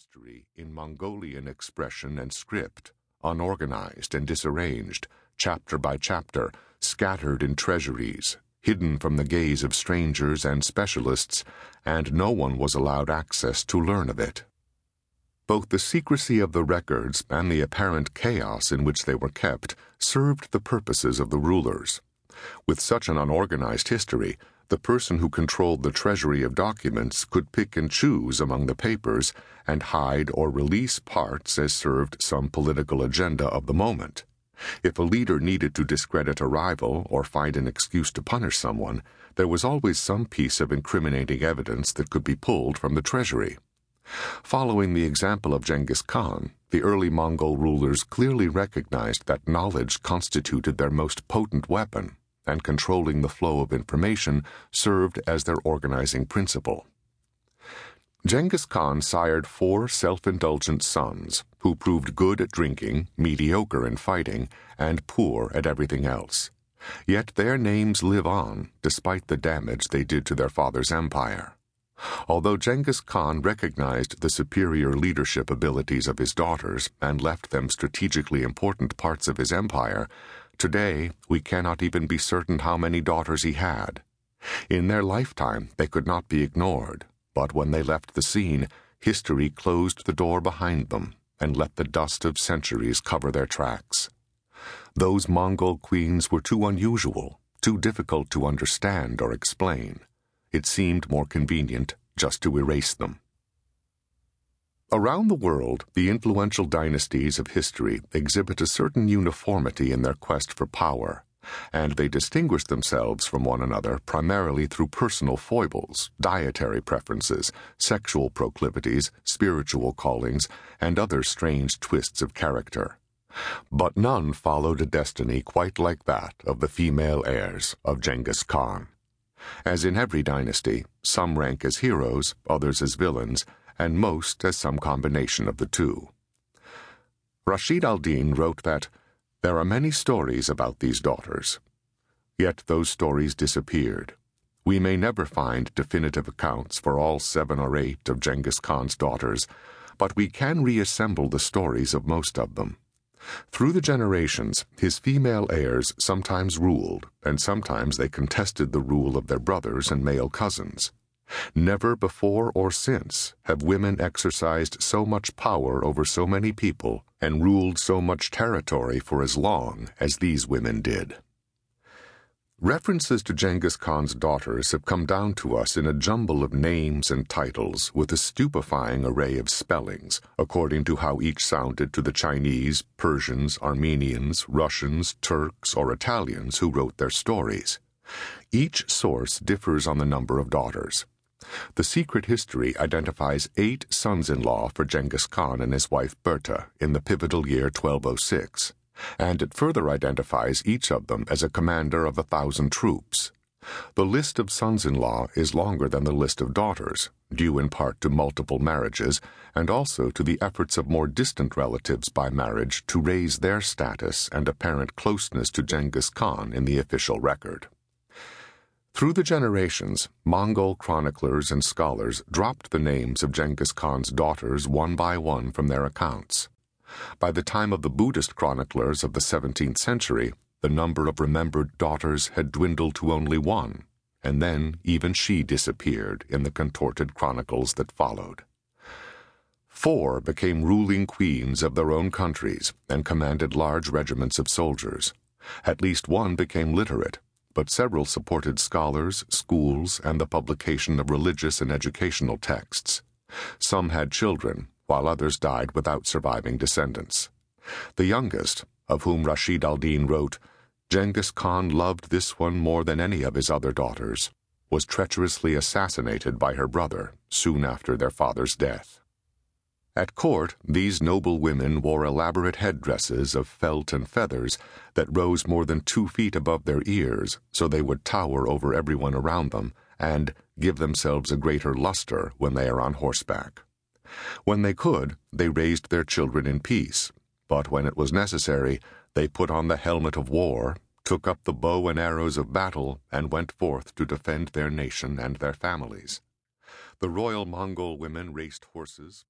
history in Mongolian expression and script, unorganized and disarranged, chapter by chapter, scattered in treasuries, hidden from the gaze of strangers and specialists, and no one was allowed access to learn of it. Both the secrecy of the records and the apparent chaos in which they were kept served the purposes of the rulers. With such an unorganized history, the person who controlled the treasury of documents could pick and choose among the papers and hide or release parts as served some political agenda of the moment. If a leader needed to discredit a rival or find an excuse to punish someone, there was always some piece of incriminating evidence that could be pulled from the treasury. Following the example of Genghis Khan, the early Mongol rulers clearly recognized that knowledge constituted their most potent weapon and controlling the flow of information served as their organizing principle. Genghis Khan sired four self indulgent sons who proved good at drinking, mediocre in fighting, and poor at everything else. Yet their names live on despite the damage they did to their father's empire. Although Genghis Khan recognized the superior leadership abilities of his daughters and left them strategically important parts of his empire, Today, we cannot even be certain how many daughters he had. In their lifetime, they could not be ignored, but when they left the scene, history closed the door behind them and let the dust of centuries cover their tracks. Those Mongol queens were too unusual, too difficult to understand or explain. It seemed more convenient just to erase them. Around the world, the influential dynasties of history exhibit a certain uniformity in their quest for power, and they distinguish themselves from one another primarily through personal foibles, dietary preferences, sexual proclivities, spiritual callings, and other strange twists of character. But none followed a destiny quite like that of the female heirs of Genghis Khan. As in every dynasty, some rank as heroes, others as villains, and most as some combination of the two. Rashid al Din wrote that there are many stories about these daughters, yet those stories disappeared. We may never find definitive accounts for all seven or eight of Genghis Khan's daughters, but we can reassemble the stories of most of them. Through the generations, his female heirs sometimes ruled, and sometimes they contested the rule of their brothers and male cousins. Never before or since have women exercised so much power over so many people and ruled so much territory for as long as these women did. References to Genghis Khan's daughters have come down to us in a jumble of names and titles with a stupefying array of spellings, according to how each sounded to the Chinese, Persians, Armenians, Russians, Turks, or Italians who wrote their stories. Each source differs on the number of daughters. The secret history identifies eight sons in law for Genghis Khan and his wife Borte in the pivotal year 1206, and it further identifies each of them as a commander of a thousand troops. The list of sons in law is longer than the list of daughters, due in part to multiple marriages and also to the efforts of more distant relatives by marriage to raise their status and apparent closeness to Genghis Khan in the official record. Through the generations, Mongol chroniclers and scholars dropped the names of Genghis Khan's daughters one by one from their accounts. By the time of the Buddhist chroniclers of the 17th century, the number of remembered daughters had dwindled to only one, and then even she disappeared in the contorted chronicles that followed. Four became ruling queens of their own countries and commanded large regiments of soldiers. At least one became literate but several supported scholars, schools, and the publication of religious and educational texts. Some had children, while others died without surviving descendants. The youngest, of whom Rashid al-Din wrote, Genghis Khan loved this one more than any of his other daughters, was treacherously assassinated by her brother soon after their father's death. At court, these noble women wore elaborate headdresses of felt and feathers that rose more than two feet above their ears, so they would tower over everyone around them and give themselves a greater luster when they are on horseback. When they could, they raised their children in peace, but when it was necessary, they put on the helmet of war, took up the bow and arrows of battle, and went forth to defend their nation and their families. The royal Mongol women raced horses,